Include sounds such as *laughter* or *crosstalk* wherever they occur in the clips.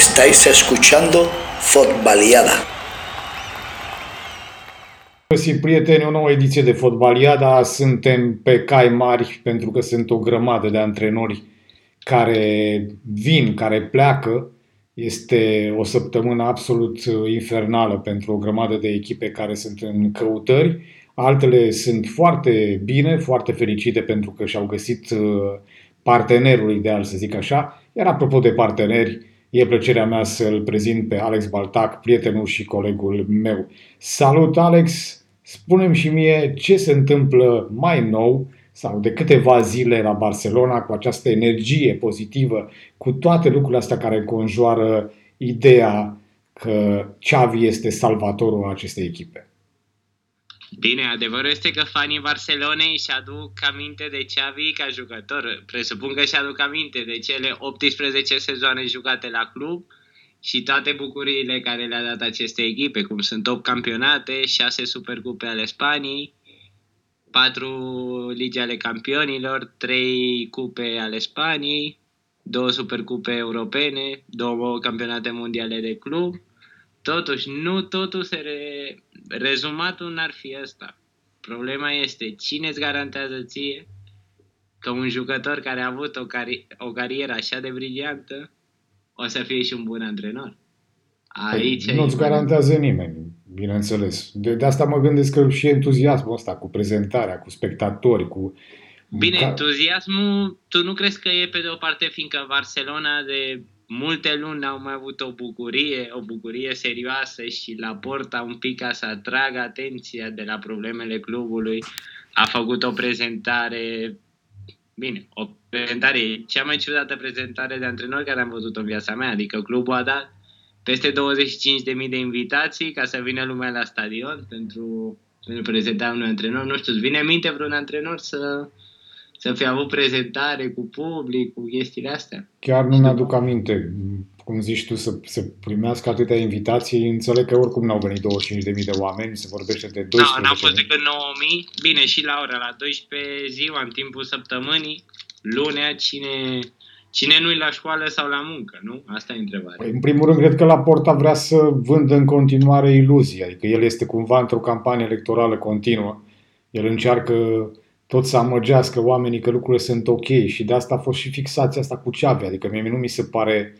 Estáis escuchando Fotbaliada. Găsit prieteni, o nouă ediție de Fotbaliada. Suntem pe cai mari pentru că sunt o grămadă de antrenori care vin, care pleacă. Este o săptămână absolut infernală pentru o grămadă de echipe care sunt în căutări. Altele sunt foarte bine, foarte fericite pentru că și-au găsit uh, partenerul ideal, să zic așa. Iar apropo de parteneri, e plăcerea mea să-l prezint pe Alex Baltac, prietenul și colegul meu. Salut, Alex! Spunem și mie ce se întâmplă mai nou sau de câteva zile la Barcelona cu această energie pozitivă, cu toate lucrurile astea care înconjoară ideea că Xavi este salvatorul acestei echipe. Bine, adevărul este că fanii Barcelonei își aduc aminte de Xavi ca jucător. Presupun că își aduc aminte de cele 18 sezoane jucate la club și toate bucuriile care le-a dat aceste echipe, cum sunt 8 campionate, 6 supercupe ale Spaniei, 4 ligi ale campionilor, 3 cupe ale Spaniei, 2 supercupe europene, 2 campionate mondiale de club. Totuși, nu totul se re rezumatul n-ar fi ăsta. Problema este cine îți garantează ție că un jucător care a avut o, cari- o carieră așa de briliantă o să fie și un bun antrenor. Aici păi, nu-ți garantează nimeni, bineînțeles. De, de asta mă gândesc că și entuziasmul ăsta cu prezentarea, cu spectatori, cu... Bine, entuziasmul, tu nu crezi că e pe de o parte, fiindcă Barcelona de multe luni au mai avut o bucurie, o bucurie serioasă și la porta un pic ca să atragă atenția de la problemele clubului. A făcut o prezentare, bine, o prezentare, cea mai ciudată prezentare de antrenor care am văzut în viața mea, adică clubul a dat peste 25.000 de invitații ca să vină lumea la stadion pentru, pentru prezentarea unui antrenor. Nu știu, îți vine minte vreun antrenor să, să fi avut prezentare cu public, cu chestiile astea. Chiar nu mi-aduc aminte, cum zici tu, să, să primească atâtea invitații. Înțeleg că oricum n-au venit 25.000 de oameni, se vorbește de 12.000. Da, n-au fost decât 9.000. Bine, și la ora, la 12 ziua, în timpul săptămânii, lunea, cine, cine nu-i la școală sau la muncă, nu? Asta e întrebarea. Păi, în primul rând, cred că la Porta vrea să vândă în continuare iluzii, adică el este cumva într-o campanie electorală continuă. El încearcă tot să amăgească oamenii că lucrurile sunt ok și de asta a fost și fixația asta cu Xavi. Adică mie nu mi se pare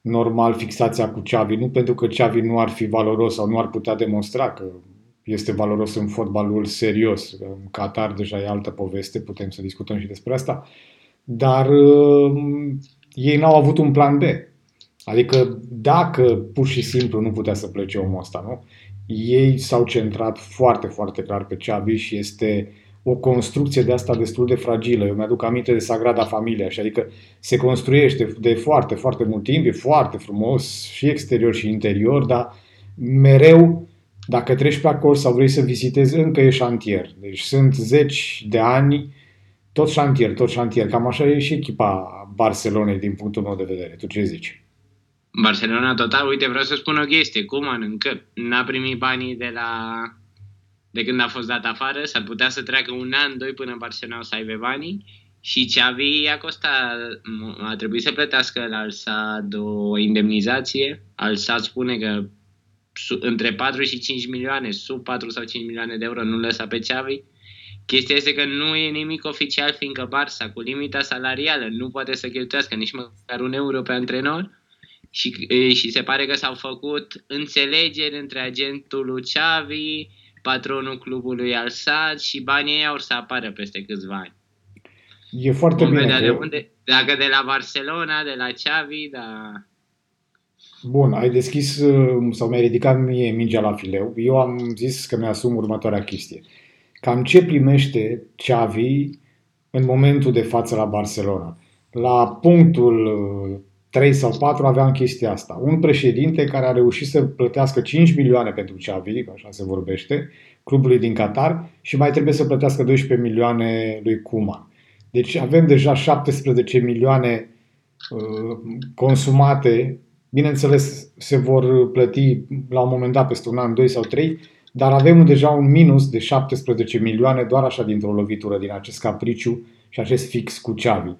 normal fixația cu Xavi, nu pentru că Xavi nu ar fi valoros sau nu ar putea demonstra că este valoros în fotbalul serios. În Qatar deja e altă poveste, putem să discutăm și despre asta, dar uh, ei n-au avut un plan B. Adică dacă pur și simplu nu putea să plece omul ăsta, nu? Ei s-au centrat foarte, foarte clar pe Xavi și este o construcție de asta destul de fragilă. Eu mi-aduc aminte de Sagrada Familia, și adică se construiește de foarte, foarte mult timp, e foarte frumos și exterior și interior, dar mereu, dacă treci pe acolo sau vrei să vizitezi, încă e șantier. Deci sunt zeci de ani, tot șantier, tot șantier. Cam așa e și echipa Barcelonei din punctul meu de vedere. Tu ce zici? Barcelona total, uite, vreau să spun o chestie. Cuman încă n-a primit banii de la de când a fost dat afară, s-ar putea să treacă un an, doi până Barcelona să aibă banii și Xavi a costat, a trebuit să plătească la Alsad o indemnizație. Alsad spune că între 4 și 5 milioane, sub 4 sau 5 milioane de euro nu lăsa pe Xavi. Chestia este că nu e nimic oficial, fiindcă Barça, cu limita salarială, nu poate să cheltuiască nici măcar un euro pe antrenor și, și se pare că s-au făcut înțelegeri între agentul lui Xavi, patronul clubului al Sad și banii ei au să apară peste câțiva ani. E foarte Vom bine. De unde, dacă de la Barcelona, de la Xavi, da... Bun, ai deschis uh, sau mi-ai ridicat mie mingea la fileu. Eu am zis că mi-asum următoarea chestie. Cam ce primește Xavi în momentul de față la Barcelona? La punctul uh, 3 sau 4 aveam chestia asta. Un președinte care a reușit să plătească 5 milioane pentru Xavi, așa se vorbește, clubului din Qatar și mai trebuie să plătească 12 milioane lui Kuman. Deci avem deja 17 milioane uh, consumate. Bineînțeles, se vor plăti la un moment dat peste un an, 2 sau 3, dar avem deja un minus de 17 milioane doar așa dintr-o lovitură din acest capriciu și acest fix cu Xavi.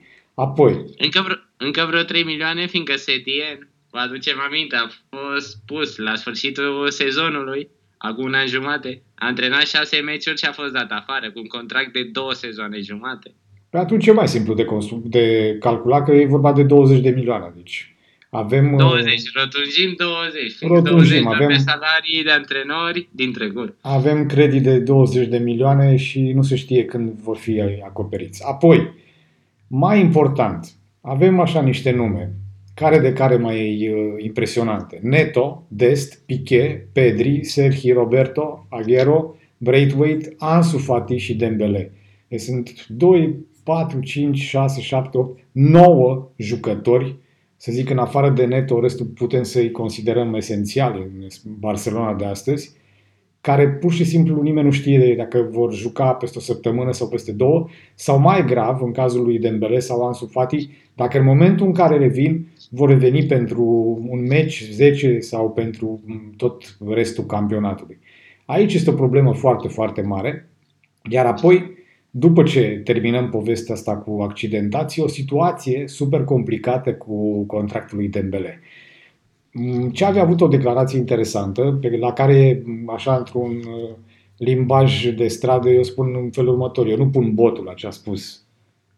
Apoi... Încă vreo, încă vreo 3 milioane, fiindcă Setien vă aducem aminte, a fost pus la sfârșitul sezonului, acum un an jumate, a antrenat șase meciuri și a fost dat afară, cu un contract de două sezoane jumate. Pe atunci e mai simplu de, constru- de calculat că e vorba de 20 de milioane. Deci avem... 20, rotunjim 20. Rotunjim, 20 avem- de salarii de antrenori din trecut. Avem credit de 20 de milioane și nu se știe când vor fi acoperiți. Apoi, mai important, avem așa niște nume, care de care mai uh, impresionante. Neto, Dest, Piqué, Pedri, Sergi Roberto, Aguero, Braithwaite, Ansu Fati și Dembele. Deci sunt 2, 4, 5, 6, 7, 8, 9 jucători să zic în afară de Neto, restul putem să-i considerăm esențiale în Barcelona de astăzi, care pur și simplu nimeni nu știe dacă vor juca peste o săptămână sau peste două, sau mai grav, în cazul lui Dembele sau Ansu Fati, dacă în momentul în care revin, vor reveni pentru un meci 10 sau pentru tot restul campionatului. Aici este o problemă foarte, foarte mare, iar apoi, după ce terminăm povestea asta cu accidentații, o situație super complicată cu contractul lui Dembele. Ce avea avut o declarație interesantă, pe la care, așa, într-un uh, limbaj de stradă, eu spun în felul următor. Eu nu pun botul la ce a spus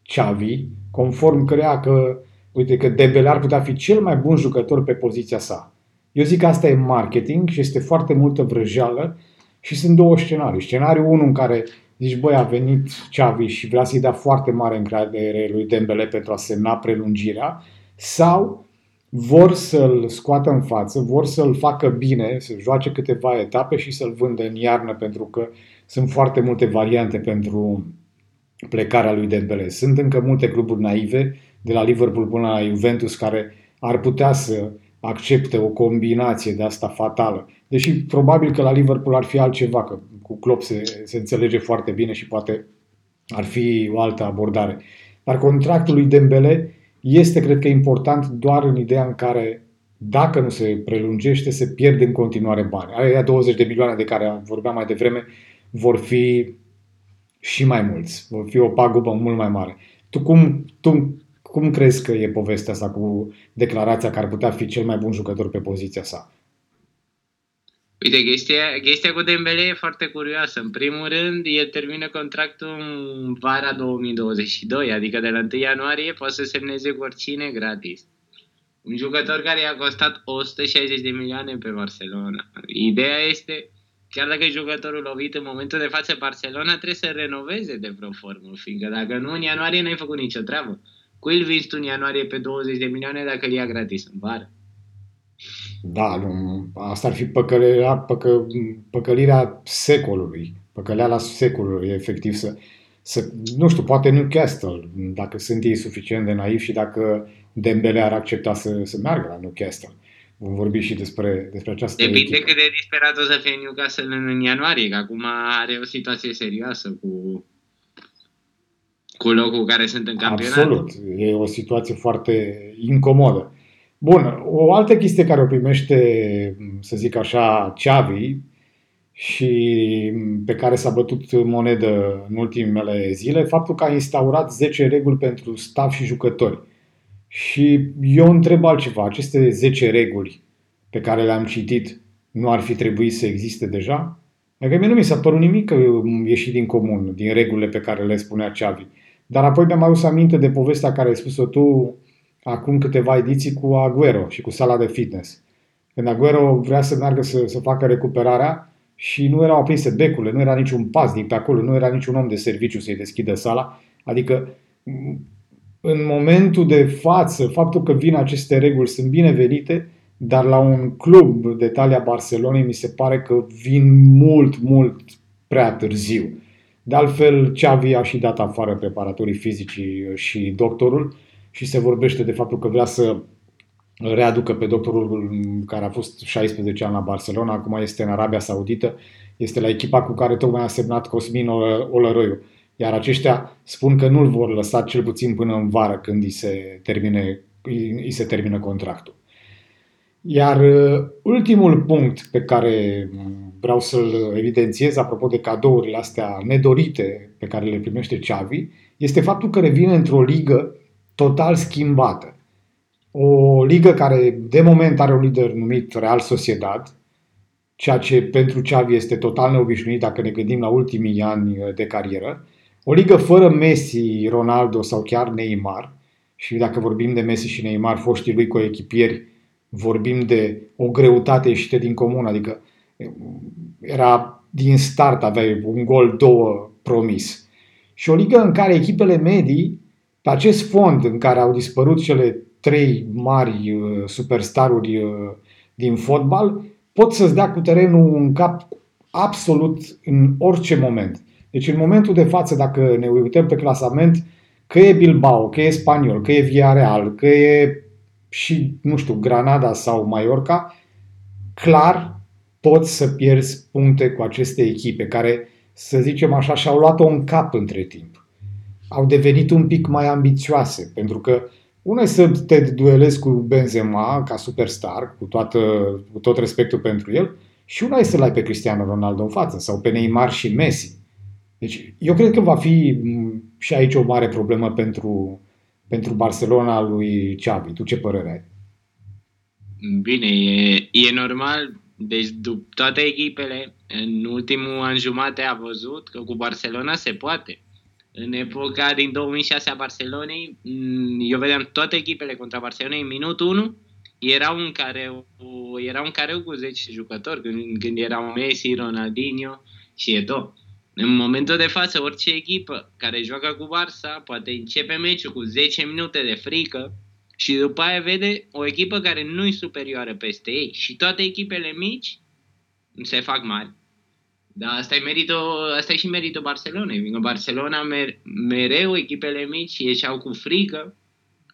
Xavi, conform cărea că, uite, că Dembele ar putea fi cel mai bun jucător pe poziția sa. Eu zic că asta e marketing și este foarte multă vrăjeală și sunt două scenarii. Scenariul 1 în care zici, băi, a venit Xavi și vrea să-i dea foarte mare încredere lui Dembele pentru a semna prelungirea sau vor să-l scoată în față, vor să-l facă bine, să joace câteva etape și să-l vândă în iarnă pentru că sunt foarte multe variante pentru plecarea lui Dembele. Sunt încă multe cluburi naive, de la Liverpool până la Juventus, care ar putea să accepte o combinație de asta fatală. Deși probabil că la Liverpool ar fi altceva, că cu Klopp se, se înțelege foarte bine și poate ar fi o altă abordare. Dar contractul lui Dembele este, cred că, important doar în ideea în care, dacă nu se prelungește, se pierde în continuare bani. Aia 20 de milioane de care vorbeam mai devreme vor fi și mai mulți. Vor fi o pagubă mult mai mare. Tu cum, tu cum crezi că e povestea asta cu declarația că ar putea fi cel mai bun jucător pe poziția sa? Uite, chestia, chestia cu Dembele e foarte curioasă. În primul rând, el termină contractul în vara 2022, adică de la 1 ianuarie poate să semneze cu oricine gratis. Un jucător care i-a costat 160 de milioane pe Barcelona. Ideea este, chiar dacă e jucătorul lovit în momentul de față, Barcelona trebuie să renoveze de vreo formă, fiindcă dacă nu, în ianuarie n-ai făcut nicio treabă. Cui îl vinzi tu în ianuarie pe 20 de milioane dacă îl ia gratis în vară? Da, nu, asta ar fi păcălirea, păcă, păcălirea secolului, păcăleala secolului, efectiv să, să, nu știu, poate Newcastle, dacă sunt ei suficient de naivi și dacă Dembele ar accepta să, să meargă la Newcastle. Vom vorbi și despre, despre această Depinde echipă. cât de disperat o să fie Newcastle în, în ianuarie, că acum are o situație serioasă cu, cu locul care sunt în campionat. Absolut, e o situație foarte incomodă. Bun, o altă chestie care o primește, să zic așa, Xavi și pe care s-a bătut monedă în ultimele zile, faptul că a instaurat 10 reguli pentru staff și jucători. Și eu întreb altceva, aceste 10 reguli pe care le-am citit nu ar fi trebuit să existe deja? Adică mie nu mi s-a părut nimic ieșit din comun, din regulile pe care le spunea Xavi. Dar apoi mi-am adus aminte de povestea care ai spus-o tu acum câteva ediții cu Aguero și cu sala de fitness. Când Aguero vrea să meargă să, să facă recuperarea și nu erau aprinse becurile, nu era niciun pas din pe acolo, nu era niciun om de serviciu să-i deschidă sala. Adică în momentul de față, faptul că vin aceste reguli sunt binevenite, dar la un club de talia Barcelonei mi se pare că vin mult, mult prea târziu. De altfel, Xavi a și dat afară preparatorii fizici și doctorul și se vorbește de faptul că vrea să readucă pe doctorul care a fost 16 ani la Barcelona, acum este în Arabia Saudită, este la echipa cu care tocmai a semnat Cosmin Olăroiu. Iar aceștia spun că nu-l vor lăsa cel puțin până în vară când îi se, termine, îi se termină contractul. Iar ultimul punct pe care vreau să-l evidențiez apropo de cadourile astea nedorite pe care le primește Xavi este faptul că revine într-o ligă total schimbată. o ligă care de moment are un lider numit Real Sociedad, ceea ce pentru Xavi este total neobișnuit dacă ne gândim la ultimii ani de carieră. O ligă fără Messi, Ronaldo sau chiar Neymar. Și dacă vorbim de Messi și Neymar, foștii lui coechipieri, vorbim de o greutate ieșită din comun, adică era din start, aveai un gol, două promis. Și o ligă în care echipele medii, pe acest fond în care au dispărut cele trei mari uh, superstaruri uh, din fotbal, pot să-ți dea cu terenul în cap absolut în orice moment. Deci în momentul de față, dacă ne uităm pe clasament, că e Bilbao, că e Spaniol, că e Villarreal, că e și, nu știu, Granada sau Mallorca, clar poți să pierzi puncte cu aceste echipe care, să zicem așa, și-au luat-o în cap între timp. Au devenit un pic mai ambițioase, pentru că una e să te duelezi cu Benzema ca superstar, cu, toată, cu tot respectul pentru el, și una e să-l ai pe Cristiano Ronaldo în față, sau pe Neymar și Messi. Deci, eu cred că va fi și aici o mare problemă pentru, pentru Barcelona lui Xavi. Tu ce părere ai? Bine, e, e normal. Deci, după toate echipele, în ultimul an jumate a văzut că cu Barcelona se poate. În epoca din 2006 a Barcelonei, eu vedeam toate echipele contra Barcelonei în minutul 1, era un careu, era un careu cu 10 jucători, când, când erau Messi, Ronaldinho și Eto. În momentul de față, orice echipă care joacă cu Barça poate începe meciul cu 10 minute de frică și după aia vede o echipă care nu e superioară peste ei și toate echipele mici se fac mari. Da, asta e, meritul, asta e și meritul Barcelonei, fiindcă Barcelona mer, mereu echipele mici ieșeau cu frică,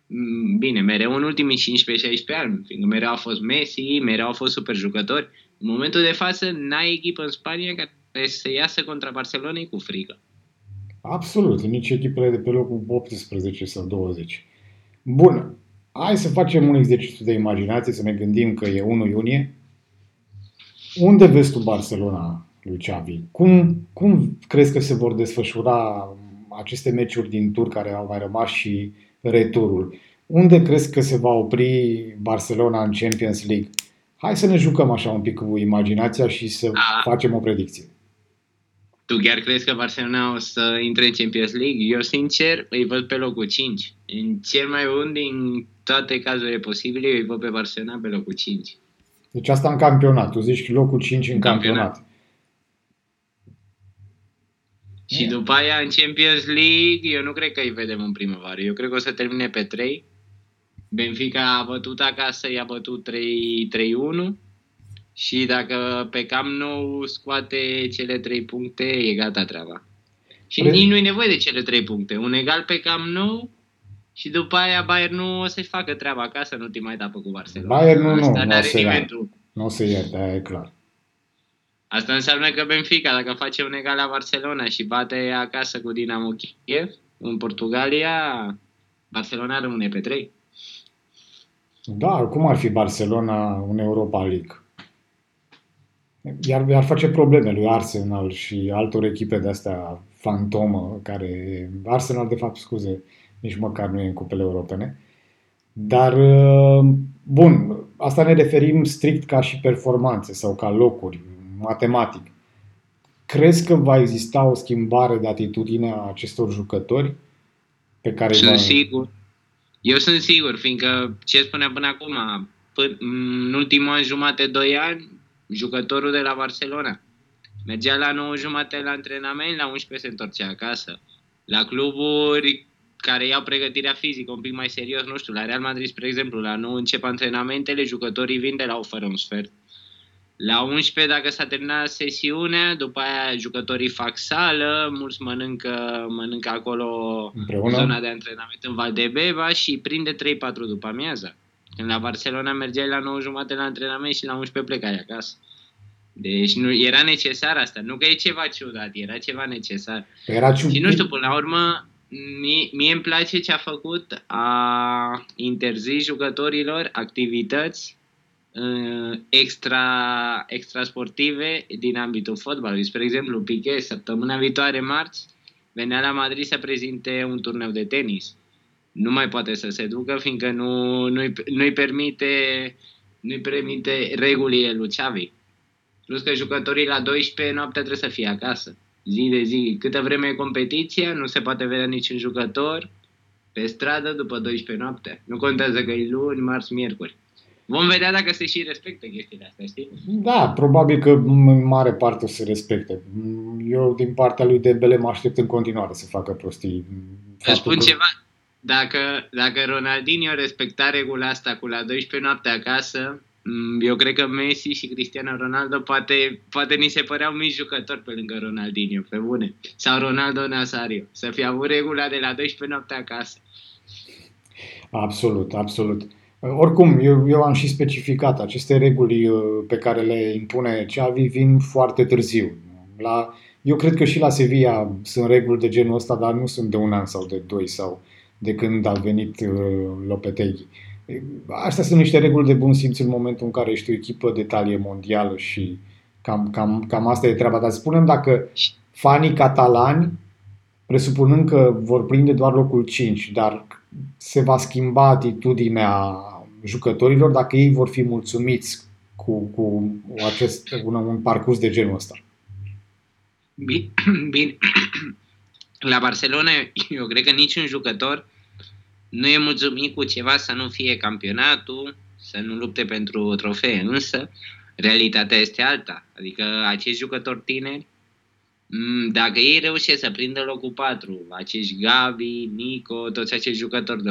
mm, bine, mereu în ultimii 15-16 ani, fiindcă mereu au fost Messi, mereu au fost super jucători. În momentul de față, n-ai echipă în Spania care să iasă contra Barcelonei cu frică. Absolut, nici echipele de pe locul 18 sau 20. Bun, hai să facem un exercițiu de imaginație, să ne gândim că e 1 iunie. Unde vezi tu Barcelona lui Xavi? Cum, cum crezi că se vor desfășura aceste meciuri din tur care au mai rămas și returul? Unde crezi că se va opri Barcelona în Champions League? Hai să ne jucăm așa un pic cu imaginația și să A. facem o predicție. Tu chiar crezi că Barcelona o să intre în Champions League? Eu, sincer, îi văd pe locul 5. În cel mai bun din toate cazurile posibile, îi văd pe Barcelona pe locul 5. Deci asta în campionat. Tu zici locul 5 în, în campionat. campionat. Și yeah. după aia în Champions League, eu nu cred că îi vedem în primăvară. Eu cred că o să termine pe 3. Benfica a bătut acasă, i-a bătut 3-1 și dacă pe cam nou scoate cele 3 puncte, e gata treaba. Și Pre... nici nu e nevoie de cele 3 puncte. Un egal pe cam nou și după aia Bayern nu o să-și facă treaba acasă în ultima etapă cu Barcelona. Bayern nu, nu, nu o să ia. Nu o să ierte, aia e clar. Asta înseamnă că Benfica, dacă face un egal la Barcelona și bate acasă cu Dinamo Kiev, în Portugalia, Barcelona rămâne pe 3. Da, cum ar fi Barcelona în Europa League? Iar, iar face probleme lui Arsenal și altor echipe de astea fantomă, care Arsenal, de fapt, scuze, nici măcar nu e în cupele europene. Dar, uh, bun, asta ne referim strict ca și performanțe sau ca locuri, matematic. Crezi că va exista o schimbare de atitudine a acestor jucători pe care Sunt va... sigur. Eu sunt sigur, fiindcă ce spunea până acum, până, în ultimul an jumate, doi ani, jucătorul de la Barcelona mergea la 9 jumate la antrenament, la 11 se întorcea acasă. La cluburi care iau pregătirea fizică un pic mai serios, nu știu, la Real Madrid, spre exemplu, la 9 încep antrenamentele, jucătorii vin de la o fără un sfert. La 11, dacă s-a terminat sesiunea, după aia jucătorii fac sală, mulți mănâncă, mănâncă acolo Împreună. zona de antrenament în Valdebeba și prinde 3-4 după amiază. Când la Barcelona mergeai la 9 jumate la antrenament și la 11 plecai acasă. Deci nu, era necesar asta. Nu că e ceva ciudat, era ceva necesar. Era ciudat. Și nu știu, până la urmă, mie, mie îmi place ce a făcut, a interzis jucătorilor activități uh, extra, extra sportive din ambitul fotbalului. Spre exemplu, Piqué, săptămâna viitoare, marți, venea la Madrid să prezinte un turneu de tenis nu mai poate să se ducă, fiindcă nu, nu-i, nu-i permite nu-i permite regulile lui Xavi. Plus că jucătorii la 12 noaptea trebuie să fie acasă. Zi de zi. Câtă vreme e competiția, nu se poate vedea niciun jucător pe stradă după 12 noapte. Nu contează că e luni, marți, miercuri. Vom vedea dacă se și respectă chestiile astea, știi? Da, probabil că în mare parte o să respecte. Eu, din partea lui Dembele, mă aștept în continuare să facă prostii. Îți spun că... ceva, dacă, dacă Ronaldinho respecta regula asta cu la 12 noapte acasă, mm, eu cred că Messi și Cristiano Ronaldo poate, poate ni se păreau mici jucători pe lângă Ronaldinho, pe bune. Sau Ronaldo Nazario. Să fie avut regula de la 12 noapte acasă. Absolut, absolut. Oricum, eu, eu am și specificat, aceste reguli uh, pe care le impune Xavi vin foarte târziu. La, eu cred că și la Sevilla sunt reguli de genul ăsta, dar nu sunt de un an sau de doi sau de când a venit uh, Lopetegui. Astea sunt niște reguli de bun simț în momentul în care ești o echipă de talie mondială și cam, cam, cam asta e treaba. Dar spunem dacă fanii catalani, presupunând că vor prinde doar locul 5, dar se va schimba atitudinea jucătorilor dacă ei vor fi mulțumiți cu, cu acest, un, un parcurs de genul ăsta. *clears throat* Bine, bine. *clears throat* La Barcelona, eu cred că niciun jucător nu e mulțumit cu ceva să nu fie campionatul, să nu lupte pentru trofee, însă realitatea este alta. Adică acești jucători tineri Mm, dacă ei reușesc să prindă locul 4, acești Gabi, Nico, toți acești jucători de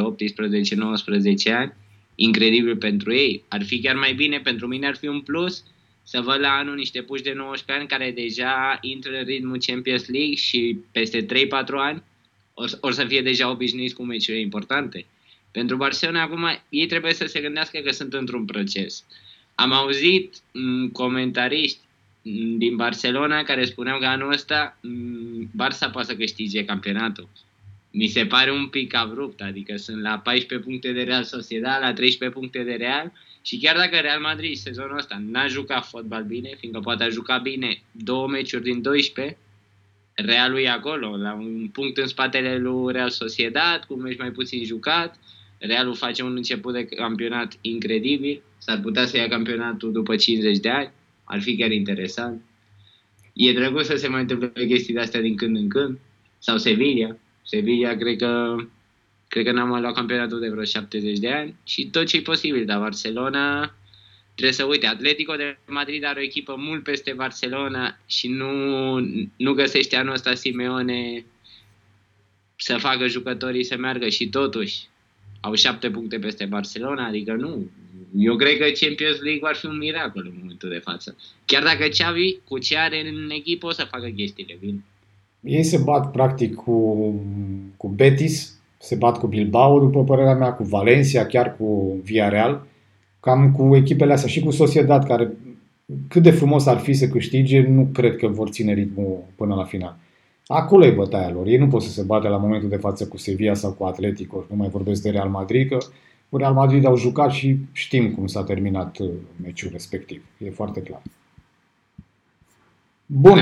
18-19 ani, incredibil pentru ei. Ar fi chiar mai bine, pentru mine ar fi un plus să văd la anul niște puși de 19 ani care deja intră în ritmul Champions League și peste 3-4 ani or, or să fie deja obișnuiți cu meciurile importante. Pentru Barcelona acum ei trebuie să se gândească că sunt într-un proces. Am auzit m- mm, comentariști din Barcelona care spuneau că anul ăsta mm, Barça poate să câștige campionatul. Mi se pare un pic abrupt, adică sunt la 14 puncte de Real Sociedad, la 13 puncte de Real și chiar dacă Real Madrid sezonul ăsta n-a jucat fotbal bine, fiindcă poate a jucat bine două meciuri din 12, Realul e acolo, la un punct în spatele lui Real Sociedad, cu un meci mai puțin jucat, Realul face un început de campionat incredibil, s-ar putea să ia campionatul după 50 de ani, ar fi chiar interesant. E drăguț să se mai întâmple chestii de astea din când în când. Sau Sevilla. Sevilla cred că cred că n-am mai luat campionatul de vreo 70 de ani și tot ce e posibil, dar Barcelona trebuie să uite, Atletico de Madrid are o echipă mult peste Barcelona și nu, nu găsește anul ăsta Simeone să facă jucătorii să meargă și totuși au șapte puncte peste Barcelona, adică nu, eu cred că Champions League ar fi un miracol în momentul de față. Chiar dacă Xavi, cu ce are în echipă, o să facă chestiile bine. Ei se bat practic cu, cu Betis, se bat cu Bilbao, după părerea mea, cu Valencia, chiar cu Villarreal, cam cu echipele astea și cu Sociedad, care cât de frumos ar fi să câștige, nu cred că vor ține ritmul până la final. Acolo e bătaia lor. Ei nu pot să se bate la momentul de față cu Sevilla sau cu Atletico. Nu mai vorbesc de Real Madrid, că cu Real Madrid au jucat și știm cum s-a terminat uh, meciul respectiv. E foarte clar. Bun.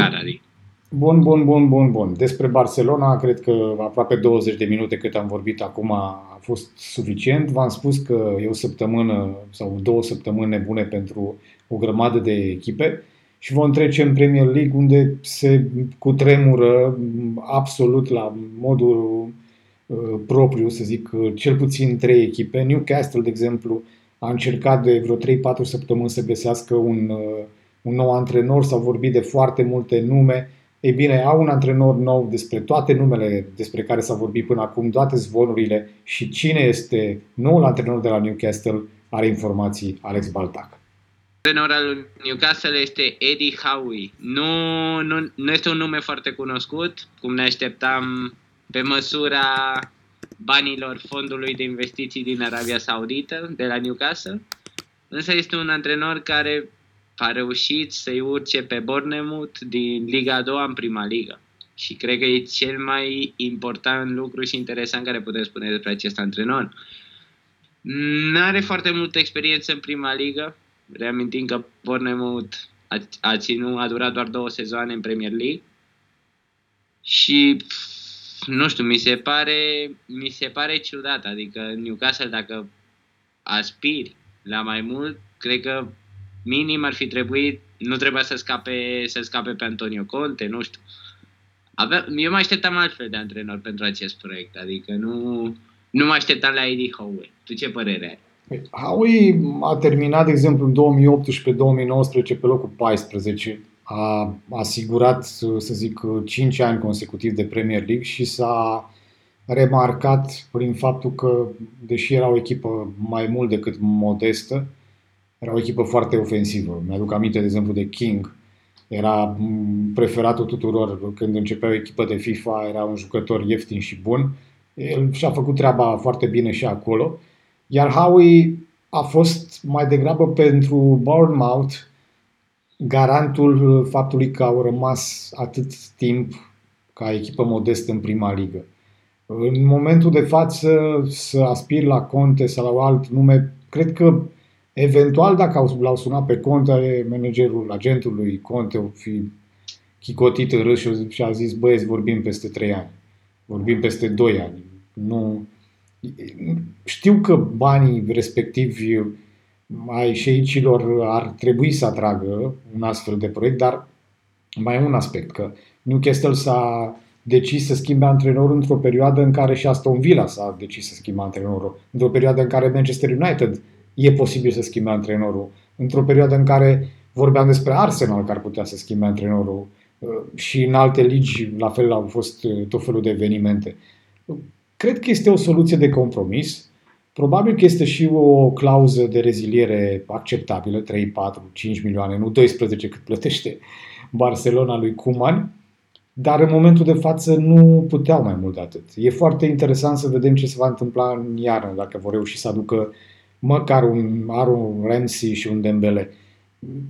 Bun, bun, bun, bun, bun. Despre Barcelona, cred că aproape 20 de minute cât am vorbit acum a fost suficient. V-am spus că e o săptămână sau două săptămâni nebune pentru o grămadă de echipe și vom trece în Premier League unde se cutremură absolut la modul Uh, propriu, să zic, uh, cel puțin trei echipe. Newcastle, de exemplu, a încercat de vreo 3-4 săptămâni să găsească un, uh, un nou antrenor, s-au vorbit de foarte multe nume. Ei bine, au un antrenor nou despre toate numele despre care s-a vorbit până acum, toate zvonurile și cine este noul antrenor de la Newcastle, are informații Alex Baltac. Antrenor al Newcastle este Eddie Howe. Nu, nu, nu este un nume foarte cunoscut, cum ne așteptam pe măsura banilor fondului de investiții din Arabia Saudită, de la Newcastle, însă este un antrenor care a reușit să-i urce pe Bournemouth din Liga 2 în prima ligă. Și cred că e cel mai important lucru și interesant care putem spune despre acest antrenor. Nu are foarte multă experiență în prima ligă. Reamintim că Bournemouth a, a, ținut, a durat doar două sezoane în Premier League. Și nu știu, mi se pare, mi se pare ciudat, adică Newcastle dacă aspiri la mai mult, cred că minim ar fi trebuit, nu trebuia să scape, să scape pe Antonio Conte, nu știu. Avea, eu mă așteptam altfel de antrenor pentru acest proiect, adică nu, nu mă așteptam la Eddie Howe. Tu ce părere ai? Păi, Howie a terminat, de exemplu, în 2018-2019 pe locul 14. A asigurat, să zic, 5 ani consecutiv de Premier League și s-a remarcat prin faptul că, deși era o echipă mai mult decât modestă, era o echipă foarte ofensivă. Mi-aduc aminte, de exemplu, de King. Era preferatul tuturor când începea o echipă de FIFA, era un jucător ieftin și bun. El și-a făcut treaba foarte bine și acolo. Iar Howie a fost mai degrabă pentru Bournemouth garantul faptului că au rămas atât timp ca echipă modestă în prima ligă. În momentul de față să aspir la Conte sau la alt nume, cred că eventual dacă l-au sunat pe Conte, managerul agentului Conte o fi chicotit în râs și a zis băieți, vorbim peste 3 ani, vorbim peste 2 ani. Nu, știu că banii respectivi ai șeicilor ar trebui să atragă un astfel de proiect, dar mai e un aspect, că Newcastle s-a decis să schimbe antrenorul într-o perioadă în care și Aston Villa s-a decis să schimbe antrenorul, într-o perioadă în care Manchester United e posibil să schimbe antrenorul, într-o perioadă în care vorbeam despre Arsenal care ar putea să schimbe antrenorul. Și în alte ligi la fel au fost tot felul de evenimente. Cred că este o soluție de compromis. Probabil că este și o clauză de reziliere acceptabilă, 3, 4, 5 milioane, nu 12 cât plătește Barcelona lui Kuman, dar în momentul de față nu puteau mai mult de atât. E foarte interesant să vedem ce se va întâmpla în iarnă, dacă vor reuși să aducă măcar un Aaron Ramsey și un Dembele.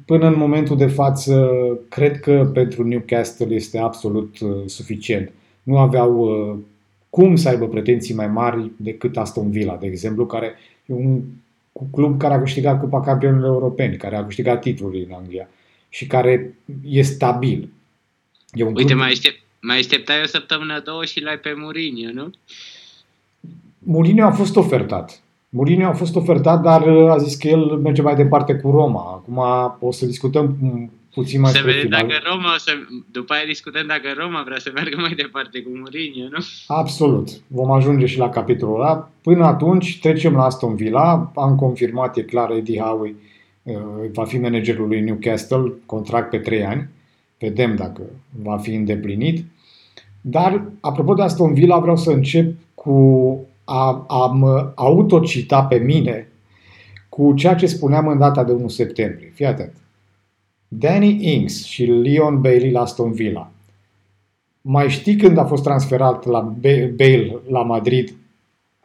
Până în momentul de față, cred că pentru Newcastle este absolut uh, suficient. Nu aveau uh, cum să aibă pretenții mai mari decât Aston Villa, de exemplu, care e un club care a câștigat Cupa Campionilor Europeni, care a câștigat titlul în Anglia și care e stabil. E un Uite, club... mai, aștept, mai așteptai o săptămână, două și l-ai pe Mourinho, nu? Mourinho a fost ofertat. Mourinho a fost ofertat, dar a zis că el merge mai departe cu Roma. Acum o să discutăm puțin mai Se vede final. dacă Roma, o să, după aia discutăm dacă Roma vrea să meargă mai departe cu Mourinho, nu? Absolut. Vom ajunge și la capitolul ăla. Până atunci trecem la Aston Villa. Am confirmat, e clar, Eddie Howe uh, va fi managerul lui Newcastle, contract pe 3 ani. Vedem dacă va fi îndeplinit. Dar, apropo de Aston Villa, vreau să încep cu a, a mă autocita pe mine cu ceea ce spuneam în data de 1 septembrie. Fii atent. Danny Ings și Leon Bailey la Aston Villa. Mai știi când a fost transferat la Bale la Madrid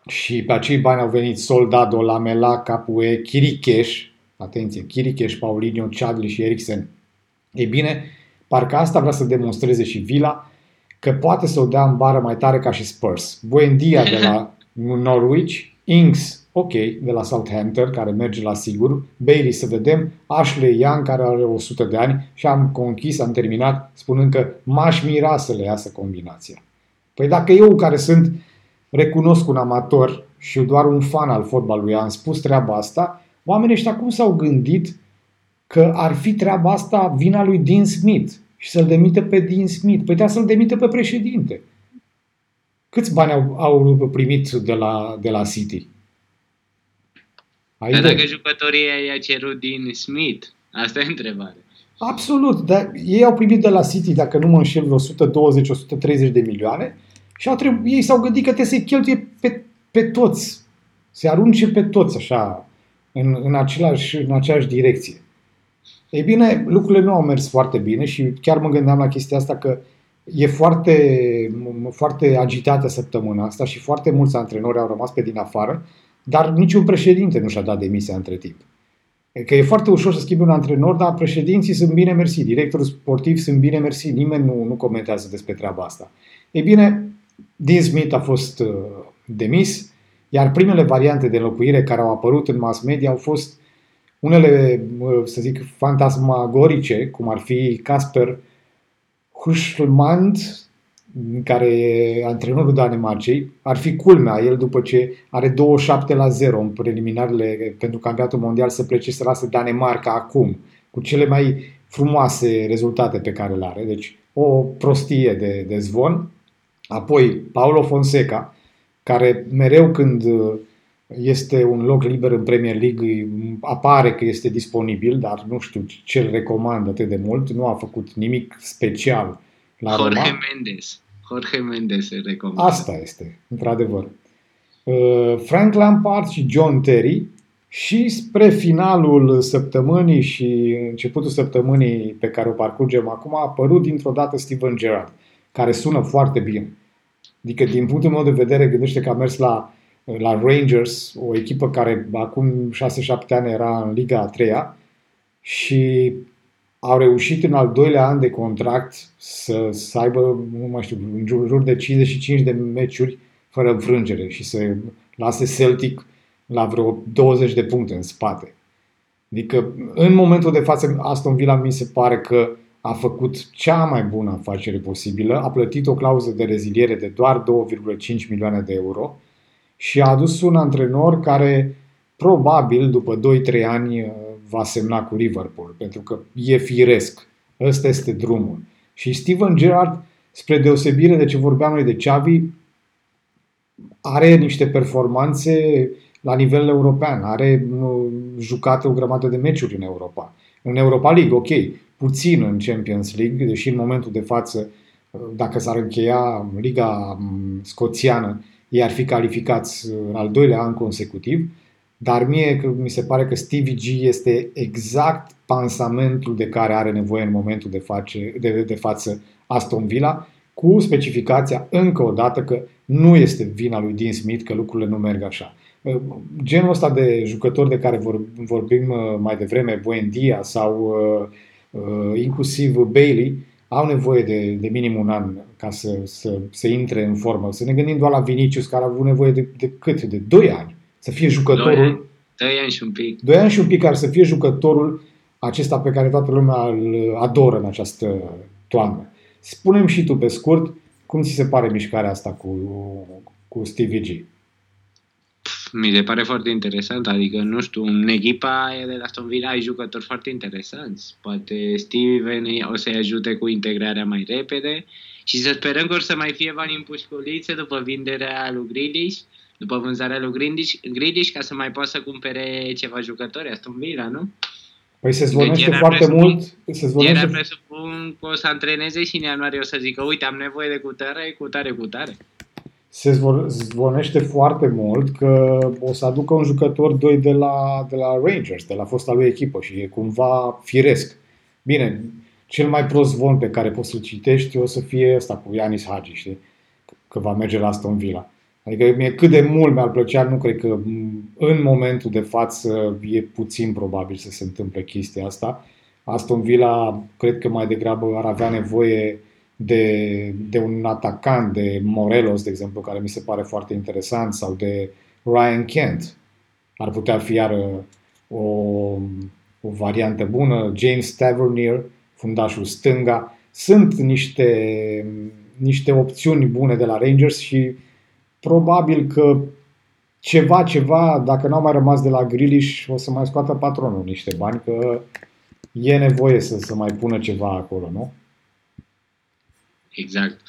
și pe acei bani au venit Soldado, Lamela, Capue, Chiricheș, atenție, Chiricheș, Paulinho, Chadli și Eriksen. Ei bine, parcă asta vrea să demonstreze și Villa că poate să o dea în bară mai tare ca și Spurs. Buendia de la *laughs* Norwich, Ings ok, de la Southampton, care merge la sigur, Bailey să vedem, Ashley Young, care are 100 de ani și am conchis, am terminat, spunând că m-aș mira să le iasă combinația. Păi dacă eu, care sunt, recunosc un amator și doar un fan al fotbalului, am spus treaba asta, oamenii ăștia cum s-au gândit că ar fi treaba asta vina lui Dean Smith și să-l demite pe Dean Smith? Păi trebuie să-l demite pe președinte. Câți bani au, au primit de la, de la City? Ai Dar dacă jucătorii i-a cerut din Smith, asta e întrebare. Absolut, dar ei au primit de la City, dacă nu mă înșel, 120-130 de milioane și au trebu- ei s-au gândit că trebuie să-i cheltuie pe, pe toți, se arunce pe toți așa, în, în, același, în aceeași direcție. Ei bine, lucrurile nu au mers foarte bine și chiar mă gândeam la chestia asta că e foarte, foarte agitată săptămâna asta și foarte mulți antrenori au rămas pe din afară dar niciun președinte nu și-a dat demisia între timp. Că e foarte ușor să schimbi un antrenor, dar președinții sunt bine mersi, directorul sportiv sunt bine mersi, nimeni nu, nu comentează despre treaba asta. Ei bine, Dean Smith a fost uh, demis, iar primele variante de înlocuire care au apărut în mass media au fost unele, uh, să zic, fantasmagorice, cum ar fi Casper Huschelmand, în care e antrenorul Danemarcei, ar fi culmea el după ce are 27 la 0 în preliminarele pentru campionatul mondial să plece să lasă Danemarca acum, cu cele mai frumoase rezultate pe care le are. Deci o prostie de, de zvon. Apoi Paulo Fonseca, care mereu când este un loc liber în Premier League, apare că este disponibil, dar nu știu ce îl recomand atât de mult, nu a făcut nimic special la Jorge Roma. Mendes. Jorge Mendes îl recomand. Asta este, într-adevăr. Uh, Frank Lampard și John Terry și spre finalul săptămânii și începutul săptămânii pe care o parcurgem acum a apărut dintr-o dată Steven Gerrard, care sună foarte bine. Adică, din punctul meu de vedere, gândește că a mers la, la Rangers, o echipă care acum 6-7 ani era în Liga a treia și au reușit în al doilea an de contract să, să aibă, nu mai știu, în jur de 55 de meciuri fără înfrângere și să lase Celtic la vreo 20 de puncte în spate. Adică, în momentul de față, Aston Villa mi se pare că a făcut cea mai bună afacere posibilă, a plătit o clauză de reziliere de doar 2,5 milioane de euro și a adus un antrenor care probabil după 2-3 ani va semna cu Liverpool, pentru că e firesc. Ăsta este drumul. Și Steven Gerrard, spre deosebire de ce vorbeam noi de Xavi, are niște performanțe la nivel european, are jucat o grămadă de meciuri în Europa. În Europa League, ok, puțin în Champions League, deși în momentul de față, dacă s-ar încheia Liga Scoțiană, ei ar fi calificați al doilea an consecutiv, dar mie mi se pare că Stevie G este exact pansamentul de care are nevoie în momentul de, face, de, de față Aston Villa, cu specificația încă o dată că nu este vina lui Dean Smith că lucrurile nu merg așa. Genul ăsta de jucători de care vorbim mai devreme, Buendia sau inclusiv Bailey, au nevoie de, de minim un an ca să, să, să intre în formă. Să ne gândim doar la Vinicius, care a avut nevoie de, de cât? De 2 ani să fie jucătorul... Doi ani și un pic. Doi ani și un pic care să fie jucătorul acesta pe care toată lumea îl adoră în această toamnă. Spunem și tu pe scurt, cum ți se pare mișcarea asta cu, cu Stevie G? Mi se pare foarte interesant, adică, nu știu, în echipa aia de la Aston Villa ai jucători foarte interesanți. Poate Steven o să-i ajute cu integrarea mai repede și să sperăm că o să mai fie bani în pușculițe după vinderea lui Grealish după vânzarea lui Grindish, Grindish ca să mai poată să cumpere ceva jucători, Aston Villa, nu? Păi se zvonește deci foarte mult. Se zvonește... Era presupun că o să antreneze și în ianuarie o să zică, uite, am nevoie de cutare, cutare, cutare. Se zvonește foarte mult că o să aducă un jucător doi de la, de la Rangers, de la fosta lui echipă și e cumva firesc. Bine, cel mai prost zvon pe care poți să-l citești o să fie ăsta cu Ianis Hagi, știi? Că va merge la Aston Villa. Adică mie cât de mult mi-ar plăcea, nu cred că în momentul de față e puțin probabil să se întâmple chestia asta. Aston Villa cred că mai degrabă ar avea nevoie de, de un atacant, de Morelos, de exemplu, care mi se pare foarte interesant, sau de Ryan Kent. Ar putea fi iară o, o variantă bună. James Tavernier, fundașul stânga. Sunt niște, niște opțiuni bune de la Rangers și probabil că ceva, ceva, dacă n-au mai rămas de la Grilish, o să mai scoată patronul niște bani, că e nevoie să, să mai pună ceva acolo, nu? Exact.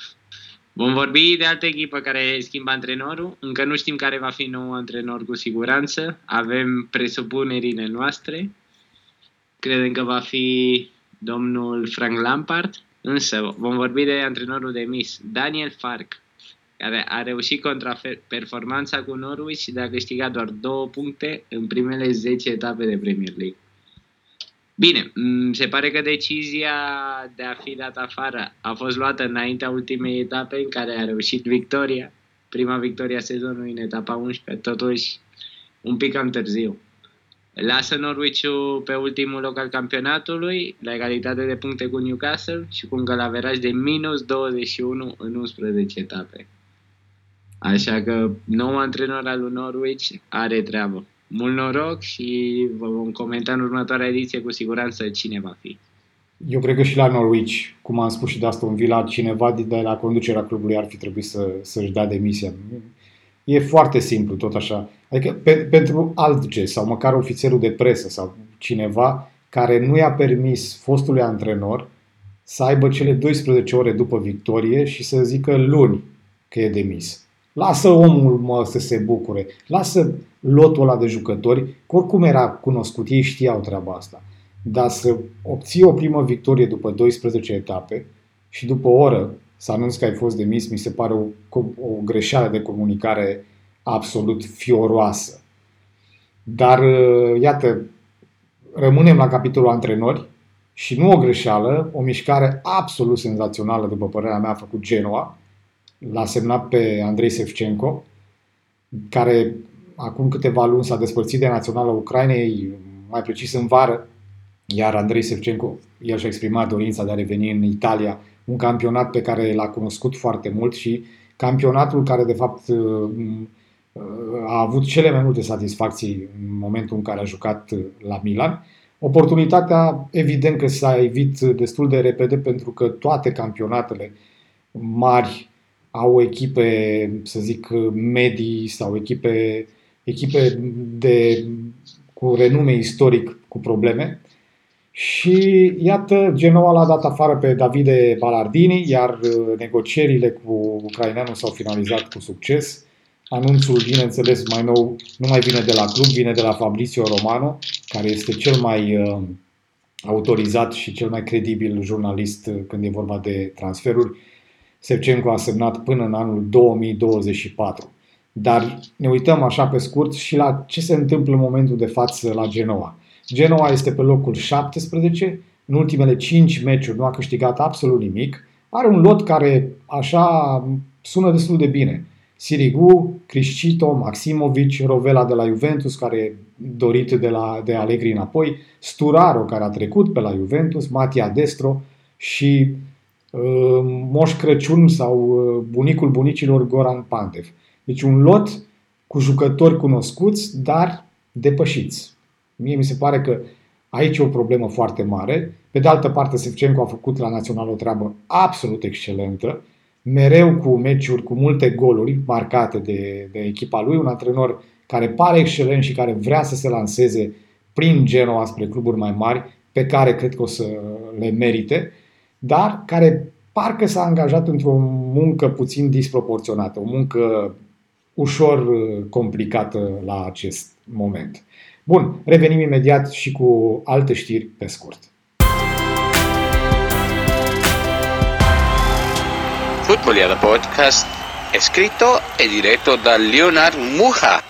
Vom vorbi de altă echipă care schimbă antrenorul. Încă nu știm care va fi nou antrenor cu siguranță. Avem presupunerile noastre. Credem că va fi domnul Frank Lampard. Însă vom vorbi de antrenorul de mis, Daniel Fark care a reușit contra performanța cu Norwich și de a câștiga doar două puncte în primele 10 etape de Premier League. Bine, se pare că decizia de a fi dat afară a fost luată înaintea ultimei etape în care a reușit victoria, prima victoria sezonului în etapa 11, totuși un pic cam târziu. Lasă norwich pe ultimul loc al campionatului, la egalitate de puncte cu Newcastle și cu un galaveraj de minus 21 în 11 etape. Așa că nou antrenor al lui Norwich are treabă. Mult noroc și vă vom comenta în următoarea ediție cu siguranță cine va fi. Eu cred că și la Norwich, cum am spus și de Aston Villa, cineva de la conducerea clubului ar fi trebuit să, să-și dea demisia. E foarte simplu, tot așa. Adică pe, pentru alt gest sau măcar ofițerul de presă sau cineva care nu i-a permis fostului antrenor să aibă cele 12 ore după victorie și să zică luni că e demis. Lasă omul mă să se bucure, lasă lotul ăla de jucători, că oricum era cunoscut, ei știau treaba asta. Dar să obții o primă victorie după 12 etape și după o oră să anunți că ai fost demis, mi se pare o, o greșeală de comunicare absolut fioroasă. Dar, uh, iată, rămânem la capitolul antrenori și nu o greșeală, o mișcare absolut senzațională, după părerea mea, a făcut Genoa. L-a semnat pe Andrei Sevchenko, care acum câteva luni s-a despărțit de Naționala Ucrainei, mai precis în vară, iar Andrei Sevchenko, el și-a exprimat dorința de a reveni în Italia, un campionat pe care l-a cunoscut foarte mult și campionatul care de fapt a avut cele mai multe satisfacții în momentul în care a jucat la Milan. Oportunitatea, evident că s-a evit destul de repede pentru că toate campionatele mari au echipe, să zic, medii sau echipe, echipe de, cu renume istoric cu probleme. Și iată, Genoa l-a dat afară pe Davide Ballardini, iar negocierile cu ucraineanul s-au finalizat cu succes. Anunțul, bineînțeles, mai nou nu mai vine de la club, vine de la Fabrizio Romano, care este cel mai uh, autorizat și cel mai credibil jurnalist uh, când e vorba de transferuri. Sevcenco a semnat până în anul 2024. Dar ne uităm așa pe scurt și la ce se întâmplă în momentul de față la Genoa. Genoa este pe locul 17, în ultimele 5 meciuri nu a câștigat absolut nimic, are un lot care așa sună destul de bine. Sirigu, Criscito, Maximovic, Rovela de la Juventus, care e dorit de, la, de Allegri înapoi, Sturaro, care a trecut pe la Juventus, Matia Destro și uh, Moș Crăciun sau uh, bunicul bunicilor Goran Pandev. Deci un lot cu jucători cunoscuți, dar depășiți. Mie mi se pare că aici e o problemă foarte mare. Pe de altă parte, Sevcenco a făcut la Național o treabă absolut excelentă mereu cu meciuri cu multe goluri marcate de, de echipa lui, un antrenor care pare excelent și care vrea să se lanseze prin Genoa spre cluburi mai mari, pe care cred că o să le merite, dar care parcă s-a angajat într-o muncă puțin disproporționată, o muncă ușor uh, complicată la acest moment. Bun, revenim imediat și cu alte știri pe scurt. Futboliada Podcast, scritto e diretto da Leonard Muha.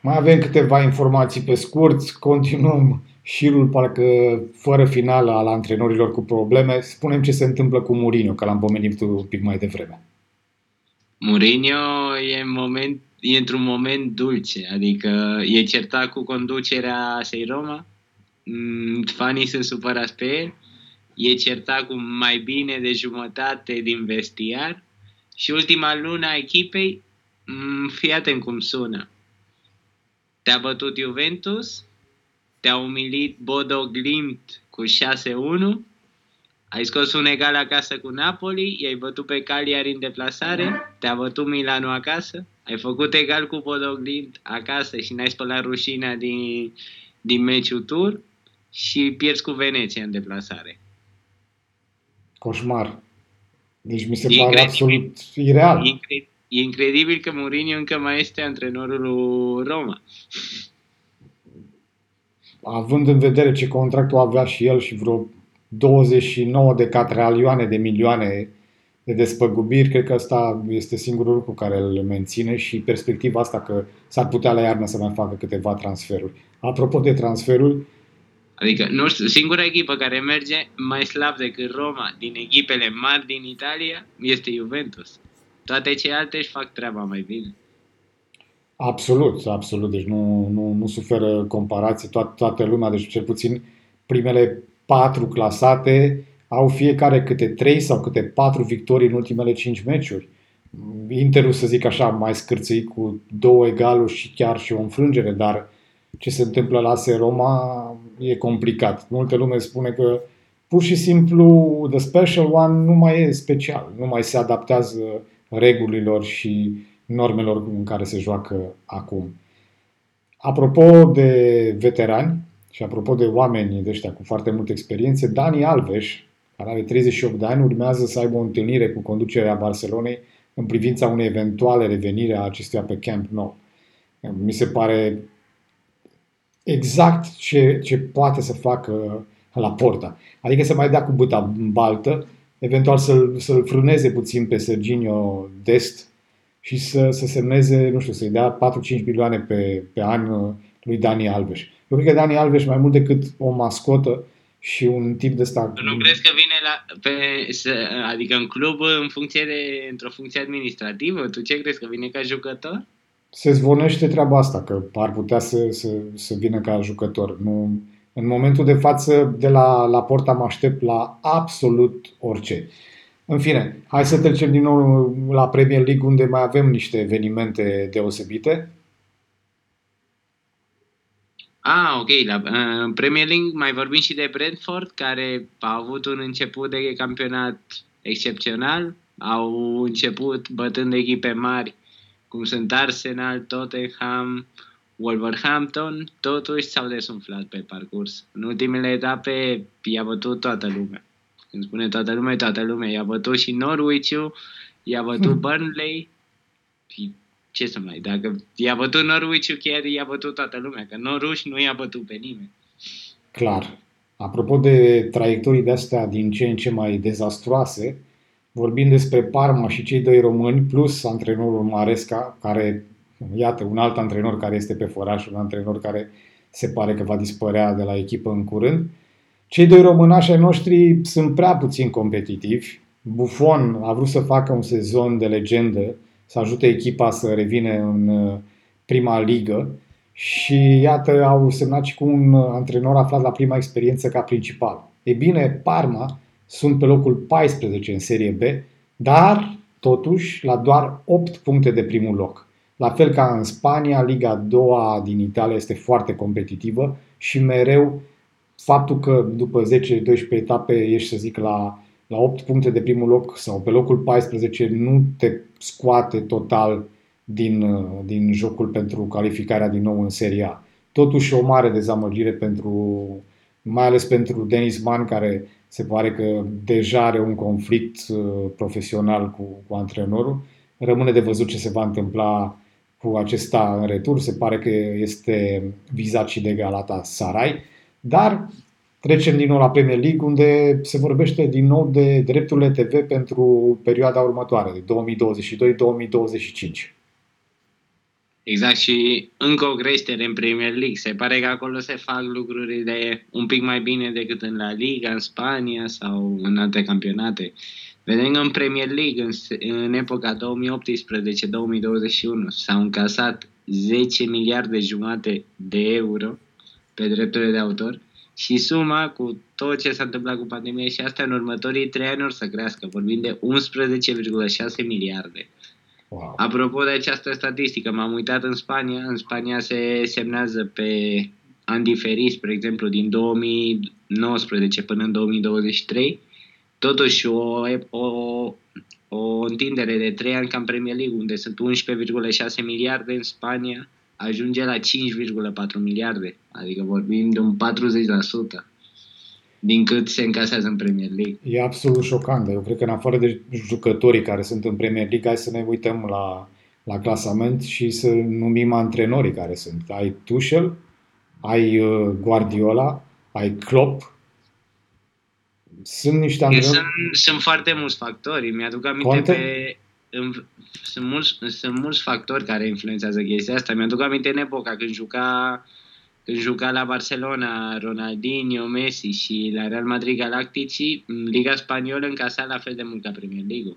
Mai avem câteva informații pe scurt, continuăm șirul parcă fără final al antrenorilor cu probleme. Spunem ce se întâmplă cu Mourinho, că l-am pomenit un pic mai devreme. Mourinho e, moment, e într-un moment dulce, adică e certat cu conducerea Sei Roma, mm, fanii sunt supărați pe el, e certat cu mai bine de jumătate din vestiar și ultima lună a echipei, mm, fii atent cum sună. Te-a bătut Juventus, te-a umilit Bodo Glimt cu 6-1, ai scos un egal acasă cu Napoli, i-ai bătut pe Cagliari în deplasare, te-a bătut Milano acasă, ai făcut egal cu Bodo Glimt acasă și n-ai spălat rușina din, din meciul tur și pierzi cu Veneția în deplasare. Coșmar. Deci mi se e pare absolut ireal. E, incre- e incredibil că Mourinho încă mai este antrenorul lui Roma. Având în vedere ce contractul avea și el și vreo 29 de catralioane de milioane de despăgubiri, cred că asta este singurul lucru care îl menține și perspectiva asta că s-ar putea la iarnă să mai facă câteva transferuri. Apropo de transferuri, Adică, nu știu, singura echipă care merge mai slab decât Roma din echipele mari din Italia este Juventus. Toate celelalte își fac treaba mai bine. Absolut, absolut. Deci nu, nu, nu suferă comparație toată, toată lumea. Deci cel puțin primele patru clasate au fiecare câte trei sau câte patru victorii în ultimele cinci meciuri. Interul, să zic așa, mai scârțâit cu două egaluri și chiar și o înfrângere, dar ce se întâmplă la AS Roma e complicat. Multe lume spune că pur și simplu The Special One nu mai e special, nu mai se adaptează regulilor și normelor în care se joacă acum. Apropo de veterani și apropo de oameni de ăștia cu foarte multă experiență, Dani Alves, care are 38 de ani, urmează să aibă o întâlnire cu conducerea Barcelonei în privința unei eventuale revenire a acestuia pe Camp Nou. Mi se pare exact ce, ce poate să facă la porta. Adică să mai dea cu buta în baltă, eventual să-l, să-l frâneze puțin pe Serginio Dest și să, să semneze, nu știu, să-i dea 4-5 milioane pe, pe an uh, lui Dani Alves. Eu cred că Dani Alves, mai mult decât o mascotă și un tip de ăsta... Nu crezi că vine la, pe, adică în club în funcție de, într-o funcție administrativă? Tu ce crezi că vine ca jucător? Se zvonește treaba asta, că ar putea să, să, să vină ca jucător. Nu, în momentul de față, de la, la porta mă aștept la absolut orice. În fine, hai să trecem din nou la Premier League, unde mai avem niște evenimente deosebite. Ah, ok. La uh, Premier League mai vorbim și de Brentford, care a avut un început de campionat excepțional. Au început bătând echipe mari, cum sunt Arsenal, Tottenham, Wolverhampton. Totuși s-au desumflat pe parcurs. În ultimele etape i-a bătut toată lumea. Când spune toată lumea, toată lumea. I-a bătut și Norwich-ul, i-a bătut hmm. Burnley. Și ce să mai, dacă i-a bătut Norwich-ul, chiar i-a bătut toată lumea, că Norwich nu i-a bătut pe nimeni. Clar. Apropo de traiectorii de-astea din ce în ce mai dezastroase, vorbim despre Parma și cei doi români, plus antrenorul Maresca, care, iată, un alt antrenor care este pe foraș, un antrenor care se pare că va dispărea de la echipă în curând. Cei doi românași ai noștri sunt prea puțin competitivi. Buffon a vrut să facă un sezon de legendă, să ajute echipa să revină în uh, prima ligă și iată au semnat și cu un uh, antrenor aflat la prima experiență ca principal. E bine, Parma sunt pe locul 14 în Serie B, dar totuși la doar 8 puncte de primul loc. La fel ca în Spania, Liga 2 din Italia este foarte competitivă și mereu faptul că după 10-12 etape ești, să zic, la la 8 puncte de primul loc sau pe locul 14 nu te scoate total din, uh, din jocul pentru calificarea din nou în Serie A. Totuși o mare dezamăgire pentru, mai ales pentru Denis Mann, care se pare că deja are un conflict uh, profesional cu, cu antrenorul. Rămâne de văzut ce se va întâmpla cu acesta în retur. Se pare că este vizat și de Galata Sarai. Dar Trecem din nou la Premier League, unde se vorbește din nou de drepturile TV pentru perioada următoare, de 2022-2025. Exact, și încă o creștere în Premier League. Se pare că acolo se fac lucruri de un pic mai bine decât în La Liga, în Spania sau în alte campionate. Vedem în Premier League, în, în epoca 2018-2021, s-au încasat 10 miliarde jumate de euro pe drepturile de autor și suma cu tot ce s-a întâmplat cu pandemia și asta în următorii trei ani or să crească. Vorbim de 11,6 miliarde. Wow. Apropo de această statistică, m-am uitat în Spania. În Spania se semnează pe ani diferiți, spre exemplu, din 2019 până în 2023. Totuși, o, o, o întindere de 3 ani ca în Premier League, unde sunt 11,6 miliarde în Spania, ajunge la 5,4 miliarde. Adică vorbim de un 40% din cât se încasează în Premier League. E absolut șocant, dar eu cred că în afară de jucătorii care sunt în Premier League, hai să ne uităm la, la clasament și să numim antrenorii care sunt. Ai Tuchel, ai uh, Guardiola, ai Klopp, sunt niște antrenori... Sunt, sunt foarte mulți factori. Mi-aduc aminte Conte? pe sunt mulți, sunt mulți factori care influențează chestia asta. Mi-aduc aminte în epoca când juca, când juca la Barcelona Ronaldinho, Messi și la Real Madrid Galactici, Liga Spaniolă încasa la fel de mult ca Premier League.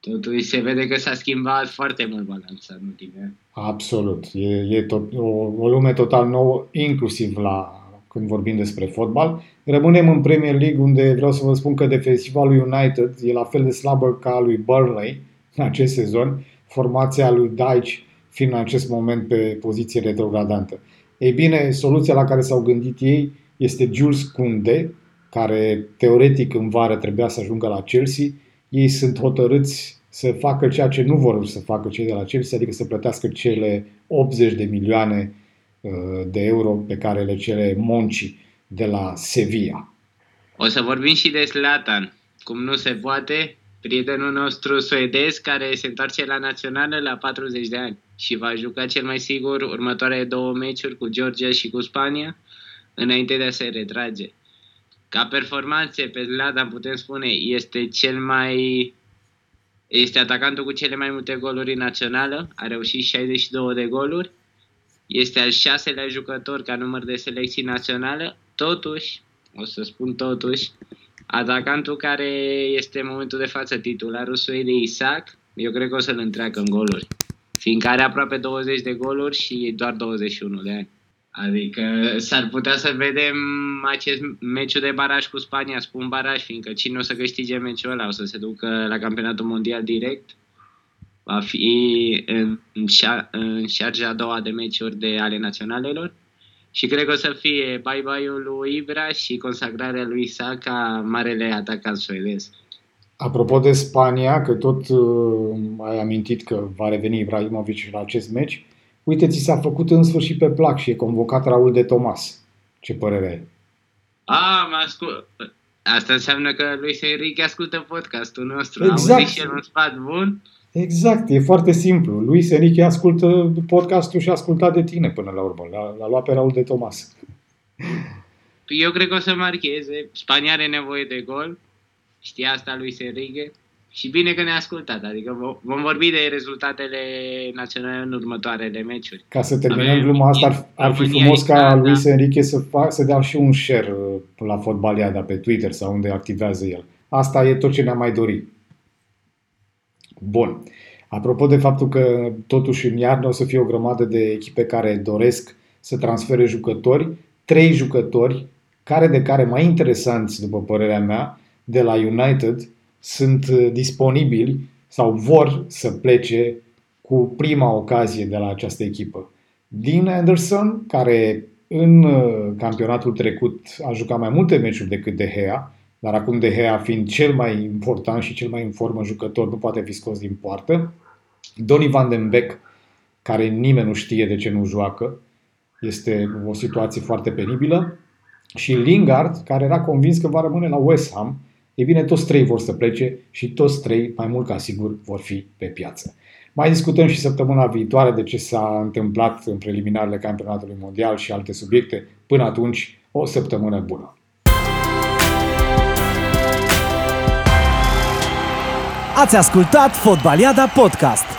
Totuși se vede că s-a schimbat foarte mult balanța în ultimii ani. Absolut. E, e tot, o, o lume total nouă, inclusiv la când vorbim despre fotbal. Rămânem în Premier League, unde vreau să vă spun că defensiva lui United e la fel de slabă ca a lui Burnley în acest sezon, formația lui Deitch fiind în acest moment pe poziție retrogradantă. Ei bine, soluția la care s-au gândit ei este Jules Kunde, care teoretic în vară trebuia să ajungă la Chelsea, ei sunt hotărâți să facă ceea ce nu vor să facă cei de la Chelsea, adică să plătească cele 80 de milioane uh, de euro pe care le cere Monci de la Sevilla. O să vorbim și de Slatan, cum nu se poate, prietenul nostru suedez care se întoarce la națională la 40 de ani și va juca cel mai sigur următoarele două meciuri cu Georgia și cu Spania înainte de a se retrage. Ca performanțe pe Zlatan putem spune este cel mai este atacantul cu cele mai multe goluri în națională, a reușit 62 de goluri, este al șaselea jucător ca număr de selecții națională, totuși, o să spun totuși, atacantul care este în momentul de față titularul de Isaac, eu cred că o să-l întreacă în goluri, fiindcă are aproape 20 de goluri și doar 21 de ani. Adică s-ar putea să vedem acest meciul de baraj cu Spania, spun baraj, fiindcă cine o să câștige meciul ăla o să se ducă la campionatul mondial direct. Va fi în, șa, în șarja a doua de meciuri de ale naționalelor. Și cred că o să fie bye-bye-ul lui Ibra și consacrarea lui Saka, marele atacant suedez. Apropo de Spania, că tot uh, ai amintit că va reveni Ibrahimovic la acest meci, Uite, ți s-a făcut în sfârșit pe plac și e convocat Raul de Tomas. Ce părere ai? A, mă ascult. Asta înseamnă că lui Enrique ascultă podcastul nostru. Exact. Auzi și el un sfat bun? Exact, e foarte simplu. Lui Enrique ascultă podcastul și a ascultat de tine până la urmă. L-a, l-a luat pe Raul de Tomas. Eu cred că o să marcheze. Spania are nevoie de gol. Știa asta lui Enrique. Și bine că ne-a ascultat, adică vom vorbi de rezultatele naționale în următoarele meciuri. Ca să terminăm Avem gluma asta, ar, ar fi frumos ca da. Luis Enrique să, fac, să dea și un share uh, la Fotbaliada pe Twitter sau unde activează el. Asta e tot ce ne-am mai dorit. Bun. Apropo de faptul că totuși în iarnă o să fie o grămadă de echipe care doresc să transfere jucători, trei jucători, care de care mai interesanți, după părerea mea, de la United, sunt uh, disponibili sau vor să plece cu prima ocazie de la această echipă. Dean Anderson, care în uh, campionatul trecut a jucat mai multe meciuri decât De Gea, dar acum De Gea fiind cel mai important și cel mai în formă jucător, nu poate fi scos din poartă. Donny van den Beek, care nimeni nu știe de ce nu joacă, este o situație foarte penibilă. Și Lingard, care era convins că va rămâne la West Ham, E bine, toți trei vor să plece și toți trei, mai mult ca sigur, vor fi pe piață. Mai discutăm și săptămâna viitoare de ce s-a întâmplat în preliminarele campionatului mondial și alte subiecte. Până atunci, o săptămână bună! Ați ascultat Fotbaliada Podcast